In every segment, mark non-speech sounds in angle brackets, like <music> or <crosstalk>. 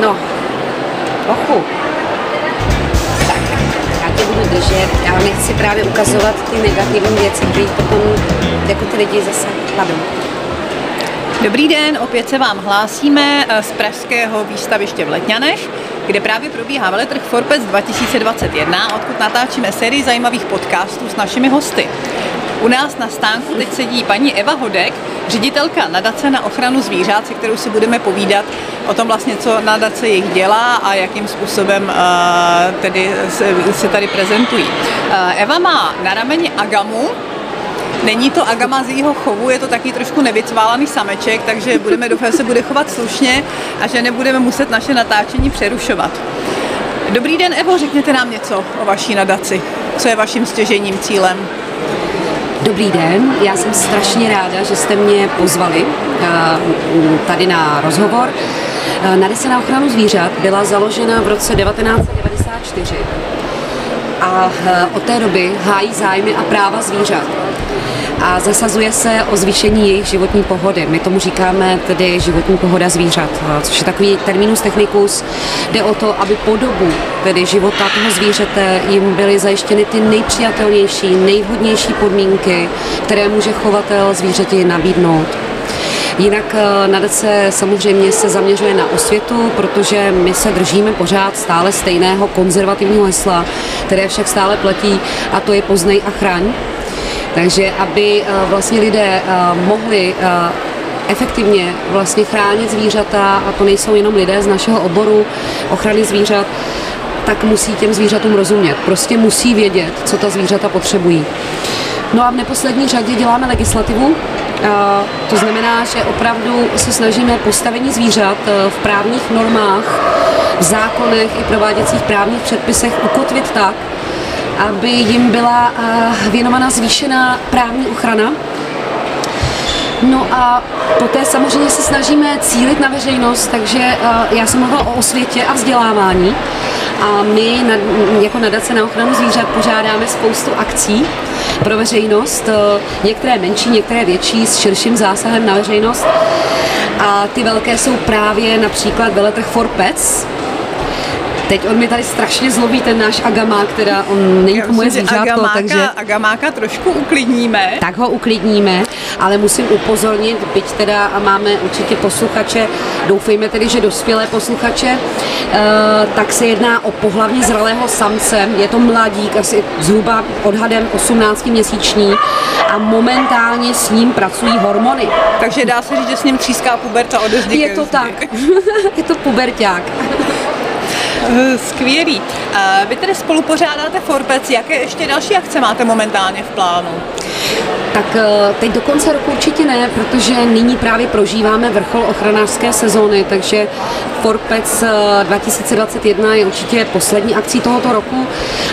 No, ochu. Tak, já tě budu držet. Já nechci právě ukazovat ty negativní věci, které potom jako ty lidi zase kladou. Dobrý den, opět se vám hlásíme eh, z pražského výstaviště v Letňanech, kde právě probíhá veletrh Forpec 2021, odkud natáčíme sérii zajímavých podcastů s našimi hosty. U nás na stánku teď sedí paní Eva Hodek, ředitelka nadace na ochranu zvířat, se kterou si budeme povídat o tom vlastně, co nadace jich dělá a jakým způsobem uh, tedy se, se tady prezentují. Uh, Eva má na rameni agamu, Není to agama z jeho chovu, je to taky trošku nevycválaný sameček, takže budeme doufat, že se bude chovat slušně a že nebudeme muset naše natáčení přerušovat. Dobrý den, Evo, řekněte nám něco o vaší nadaci. Co je vaším stěžením cílem? Dobrý den, já jsem strašně ráda, že jste mě pozvali eh, tady na rozhovor. Eh, Nadace na ochranu zvířat byla založena v roce 1994 a eh, od té doby hájí zájmy a práva zvířat a zasazuje se o zvýšení jejich životní pohody. My tomu říkáme tedy životní pohoda zvířat, což je takový terminus technicus. Jde o to, aby po dobu tedy života toho zvířete jim byly zajištěny ty nejpřijatelnější, nejvhodnější podmínky, které může chovatel zvířeti nabídnout. Jinak eh, nadace samozřejmě se zaměřuje na osvětu, protože my se držíme pořád stále stejného konzervativního hesla, které však stále platí, a to je poznej a chraň. Takže aby eh, vlastně lidé eh, mohli efektivně vlastně chránit zvířata, a to nejsou jenom lidé z našeho oboru ochrany zvířat, tak musí těm zvířatům rozumět. Prostě musí vědět, co ta zvířata potřebují. No a v neposlední řadě děláme legislativu, to znamená, že opravdu se snažíme postavení zvířat v právních normách, v zákonech i prováděcích právních předpisech ukotvit tak, aby jim byla eh, věnována zvýšená právní ochrana. No a poté samozřejmě se snažíme cílit na veřejnost, takže eh, já jsem mluvila o osvětě a vzdělávání. A my jako nadace na ochranu zvířat pořádáme spoustu akcí pro veřejnost, eh, některé menší, některé větší, s širším zásahem na veřejnost. A ty velké jsou právě například veletrh for Pets, Teď on mi tady strašně zlobí ten náš agamák, teda on není to moje zvířátko, agamáka, takže... Agamáka trošku uklidníme. Tak ho uklidníme, ale musím upozornit, byť teda máme určitě posluchače, doufejme tedy, že dospělé posluchače, uh, tak se jedná o pohlavně zralého samce, je to mladík, asi zhruba odhadem 18 měsíční a momentálně s ním pracují hormony. Takže dá se říct, že s ním tříská puberta ode Je to tak, <laughs> je to puberták. Eh, skvělý. Vy tedy spolu pořádáte Forpec. Jaké ještě další akce máte momentálně v plánu? Tak eh, teď do konce roku určitě ne, protože nyní právě prožíváme vrchol ochranářské sezóny, takže Forpec 2021 eh, je určitě poslední akcí tohoto roku,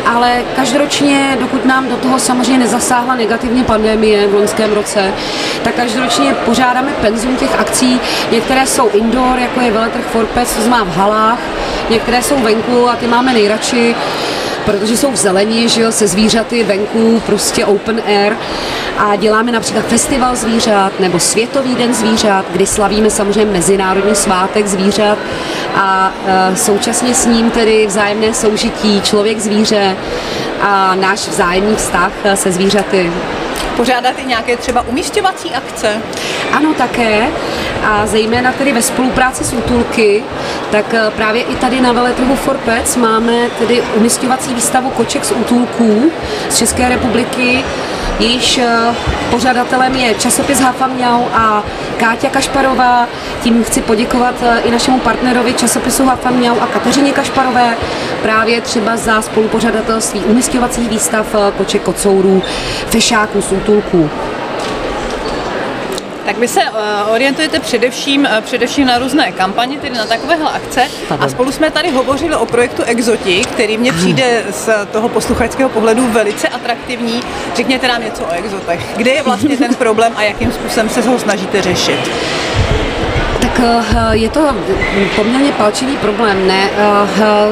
ale každoročně, dokud nám do toho samozřejmě nezasáhla negativně pandemie v loňském roce, tak každoročně pořádáme penzum těch akcí. Některé jsou indoor, jako je veletrh Forpec, to znamená v halách, některé jsou venku a ty máme nejradši protože jsou v zelení, že jo, se zvířaty venku, prostě open air a děláme například festival zvířat nebo Světový den zvířat, kdy slavíme samozřejmě Mezinárodní svátek zvířat a e, současně s ním tedy vzájemné soužití člověk-zvíře a náš vzájemný vztah se zvířaty. Pořádáte nějaké třeba umístěvací akce? Ano, také. A zejména tedy ve spolupráci s útulky, tak eh, právě i tady na veletrhu Forpec máme tedy umístěvací výstavu koček z útulků z České republiky. Jejíž eh, pořadatelem je časopis Hafamňau a Káťa Kašparová. Tím chci poděkovat eh, i našemu partnerovi časopisu Hafamňau a Kateřině Kašparové právě třeba za spolupořadatelství umístěvacích výstav koček kocourů, fešáků z útulků. Tak vy se uh, orientujete především, uh, především na různé kampaně, tedy na takovéhle akce. A spolu jsme tady hovořili o projektu Exoti, který mně přijde z toho posluchačského pohledu velice atraktivní. Řekněte nám něco o exotech. Kde je vlastně ten <laughs> problém a jakým způsobem se ho snažíte řešit? Eh, je to poměrně palčivý problém, ne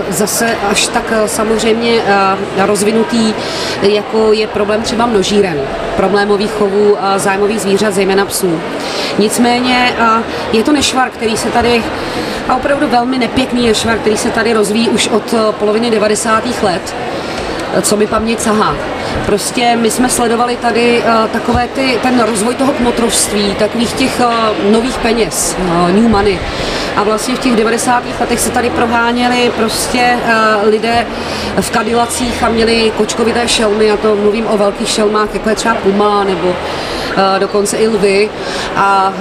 zase až tak samozřejmě rozvinutý, jako je problém třeba množíren, problémových chovů zájmových zvířat, zejména psů. Nicméně je to nešvar, který se tady a opravdu velmi nepěkný ješvar, který se tady rozvíjí už od poloviny 90. let co mi paměť sahá. Prostě my jsme sledovali tady uh, takové ty, ten rozvoj toho kmotrovství, takových těch uh, nových peněz, uh, new money. A vlastně v těch 90. letech se tady proháněli prostě uh, lidé v kadilacích a měli kočkovité šelmy, a to mluvím o velkých šelmách, jako je třeba Puma nebo dokonce i lvy. A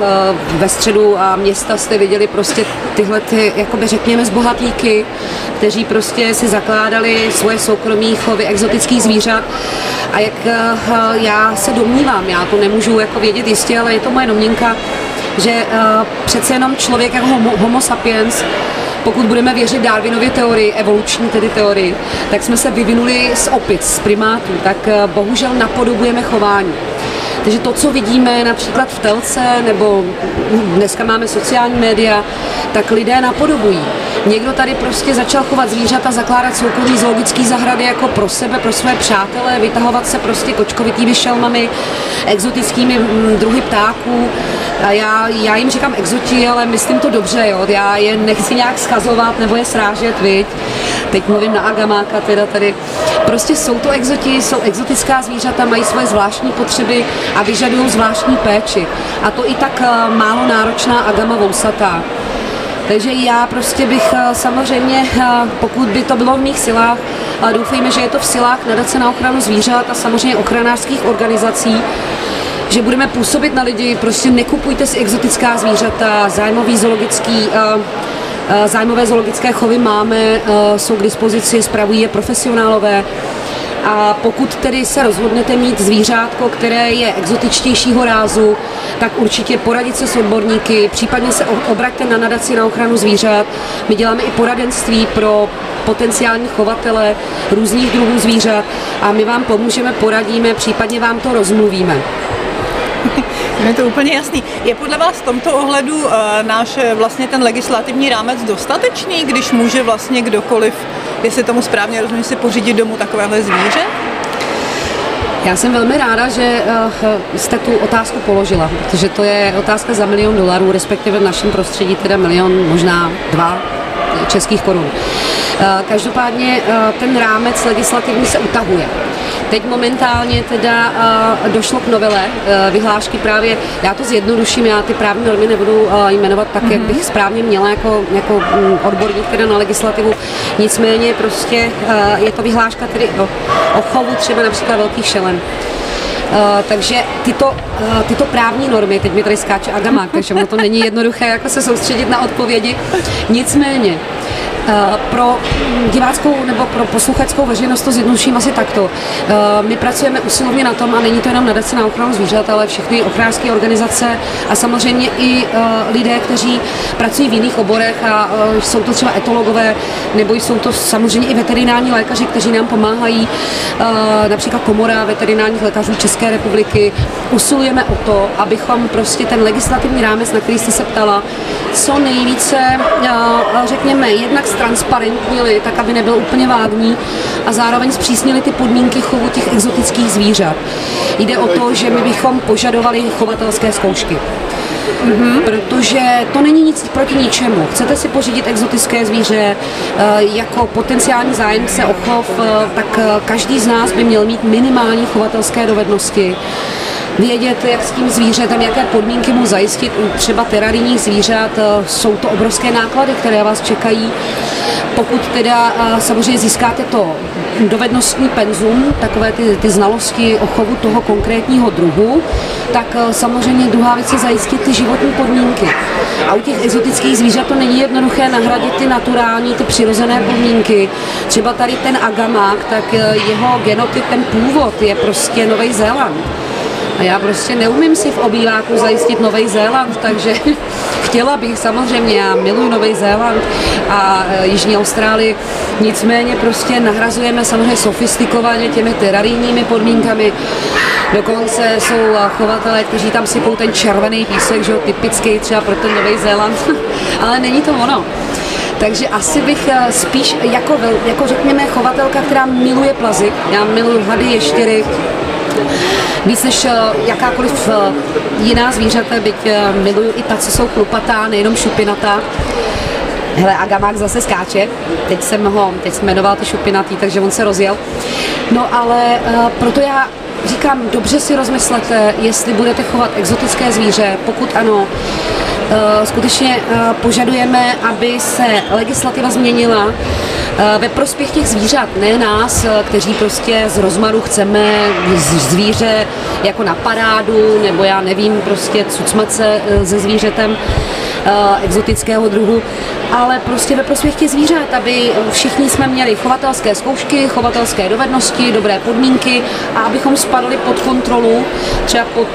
ve středu a města jste viděli prostě tyhle ty, jakoby řekněme, zbohatlíky, kteří prostě si zakládali svoje soukromí chovy exotických zvířat. A jak já se domnívám, já to nemůžu jako vědět jistě, ale je to moje domněnka, že uh, přece jenom člověk jako homo, homo sapiens pokud budeme věřit Darwinově teorii, evoluční tedy teorii, tak jsme se vyvinuli z opic, z primátů, tak bohužel napodobujeme chování. Takže to, co vidíme například v telce, nebo dneska máme sociální média, tak lidé napodobují. Někdo tady prostě začal chovat zvířata, zakládat soukromý zoologický zahrady jako pro sebe, pro své přátele, vytahovat se prostě kočkovitými šelmami, exotickými mm, druhy ptáků. A já, já jim říkám exoti, ale myslím to dobře, jo. Já je nechci nějak schazovat nebo je srážet, viď. Teď mluvím na Agamáka teda tady. Prostě jsou to exoti, jsou exotická zvířata, mají svoje zvláštní potřeby a vyžadují zvláštní péči. A to i tak eh, málo náročná Agama vousatá. Takže já prostě bych eh, samozřejmě, eh, pokud by to bylo v mých silách, doufejme, že je to v silách nadace na ochranu zvířat a samozřejmě ochranářských organizací, že budeme působit na lidi, prostě nekupujte si exotická zvířata, zájmový zoologický Zájmové zoologické chovy máme, jsou k dispozici, spravují je profesionálové. A pokud tedy se rozhodnete mít zvířátko, které je exotičtějšího rázu, tak určitě poradit se s odborníky, případně se obraťte na nadaci na ochranu zvířat. My děláme i poradenství pro potenciální chovatele různých druhů zvířat a my vám pomůžeme, poradíme, případně vám to rozmluvíme. Je to úplně jasný. Je podle vás v tomto ohledu uh, náš eh, vlastně ten legislativní rámec dostatečný, když může vlastně kdokoliv, jestli tomu správně rozumím, si pořídit domů takovéhle zvíře? Já jsem velmi ráda, že uh, jste tu otázku položila, protože to je otázka za milion dolarů, respektive v našem prostředí teda milion, možná dva českých korun. Každopádně ten rámec legislativní se utahuje. Teď momentálně teda došlo k novele uh, vyhlášky právě, já to zjednoduším, já ty právní normy nebudu uh, jmenovat tak, mm-hmm. jak bych správně měla jako, jako um, odborník teda na legislativu, nicméně prostě uh, je to vyhláška tedy o, o chovu třeba například velkých šelen. Uh, takže tyto, uh, tyto právní normy, teď mi tady skáče Agamák, takže to není jednoduché jako se soustředit na odpovědi. Nicméně, Eh, pro diváckou nebo pro posluchačskou veřejnost to zjednoduším asi takto. Eh, my pracujeme usilovně na tom, a není to jenom nadace na ochranu zvířat, ale všechny ochrářské organizace a samozřejmě i eh, lidé, kteří pracují v jiných oborech a jsou to třeba etologové, nebo jsou to samozřejmě i veterinární lékaři, kteří nám pomáhají, například komora veterinárních lékařů České republiky. Usilujeme o to, abychom prostě ten legislativní rámec, na který jste se ptala, co nejvíce, řekněme, jednak transparentnili, tak aby nebyl úplně vágní a zároveň zpřísnili ty podmínky chovu těch exotických zvířat. Jde o to, že my bychom požadovali chovatelské zkoušky. Mm-hmm. Protože to není nic proti ničemu. Chcete si pořídit exotické zvíře eh, jako potenciální zájemce o chov, eh, tak eh, každý z nás by měl mít minimální chovatelské dovednosti vědět, jak s tím zvířetem, jaké podmínky mu zajistit. U třeba terarijních zvířat jsou to obrovské náklady, které vás čekají. Pokud teda samozřejmě získáte to dovednostní penzum, takové ty, ty znalosti o chovu toho konkrétního druhu, tak samozřejmě druhá věc je zajistit ty životní podmínky. A u těch exotických zvířat to není jednoduché nahradit ty naturální, ty přirozené podmínky. Třeba tady ten agamák, tak jeho genotyp, ten původ je prostě Nový Zéland. A já prostě neumím si v obýváku zajistit Nový Zéland, takže <laughs> chtěla bych samozřejmě, já miluji Nový Zéland a e, Jižní Austrálii, nicméně prostě nahrazujeme samozřejmě sofistikovaně těmi terarijními podmínkami. Dokonce jsou chovatelé, kteří tam sypou ten červený písek, že jo, typický třeba pro ten Nový Zéland, <laughs> ale není to ono. Takže asi bych e, spíš jako, jako řekněme chovatelka, která miluje plazy, já miluji hady, ještěry, víc než eh, jakákoliv eh, jiná zvířata, byť eh, miluju i ta, co jsou chlupatá, nejenom šupinatá Hele, a gamák zase skáče. Teď jsem ho, teď jsem jmenoval ty šupinatý, takže on se rozjel. No ale proto já říkám, dobře si rozmyslete, jestli budete chovat exotické zvíře, pokud ano, skutečně požadujeme, aby se legislativa změnila ve prospěch těch zvířat, ne nás, kteří prostě z rozmaru chceme zvíře jako na parádu, nebo já nevím, prostě cucmat se se zvířetem exotického druhu, ale prostě ve prospěch těch zvířat, aby všichni jsme měli chovatelské zkoušky, chovatelské dovednosti, dobré podmínky a abychom spadli pod kontrolu, třeba pod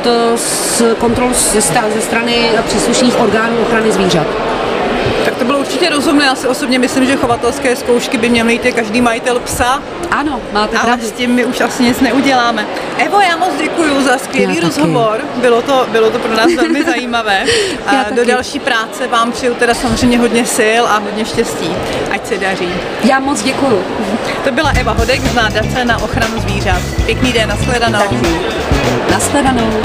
kontrolu ze strany příslušných orgánů ochrany zvířat. To bylo určitě rozumné. Já si osobně myslím, že chovatelské zkoušky by měl mít každý majitel psa. Ano, máte Ale pravdu. s tím my už asi nic neuděláme. Evo, já moc děkuji za skvělý já rozhovor. Bylo to, bylo to pro nás velmi zajímavé. <laughs> já a do další práce vám přeju teda samozřejmě hodně sil a hodně štěstí. Ať se daří. Já moc děkuji. To byla Eva Hodek z Nádace na ochranu zvířat. Pěkný den, nashledanou. Nashledanou.